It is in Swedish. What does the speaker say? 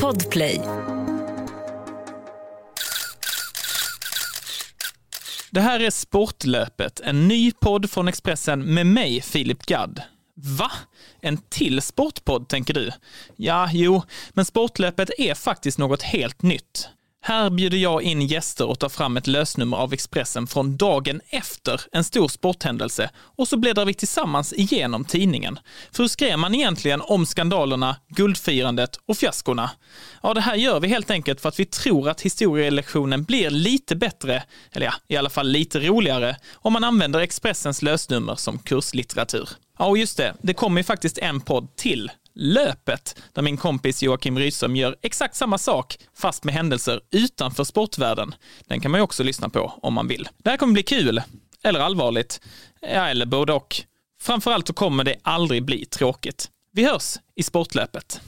Podplay. Det här är Sportlöpet, en ny podd från Expressen med mig, Filip Gadd. Va? En till sportpodd, tänker du? Ja, jo, men Sportlöpet är faktiskt något helt nytt. Här bjuder jag in gäster och tar fram ett lösnummer av Expressen från dagen efter en stor sporthändelse och så bläddrar vi tillsammans igenom tidningen. För hur skrev man egentligen om skandalerna, guldfirandet och fiaskorna? Ja, det här gör vi helt enkelt för att vi tror att historielektionen blir lite bättre, eller ja, i alla fall lite roligare, om man använder Expressens lösnummer som kurslitteratur. Ja, och just det, det kommer ju faktiskt en podd till Löpet, där min kompis Joakim Rydström gör exakt samma sak, fast med händelser utanför sportvärlden. Den kan man ju också lyssna på om man vill. Det här kommer bli kul, eller allvarligt, ja, eller både och. Framförallt så kommer det aldrig bli tråkigt. Vi hörs i Sportlöpet.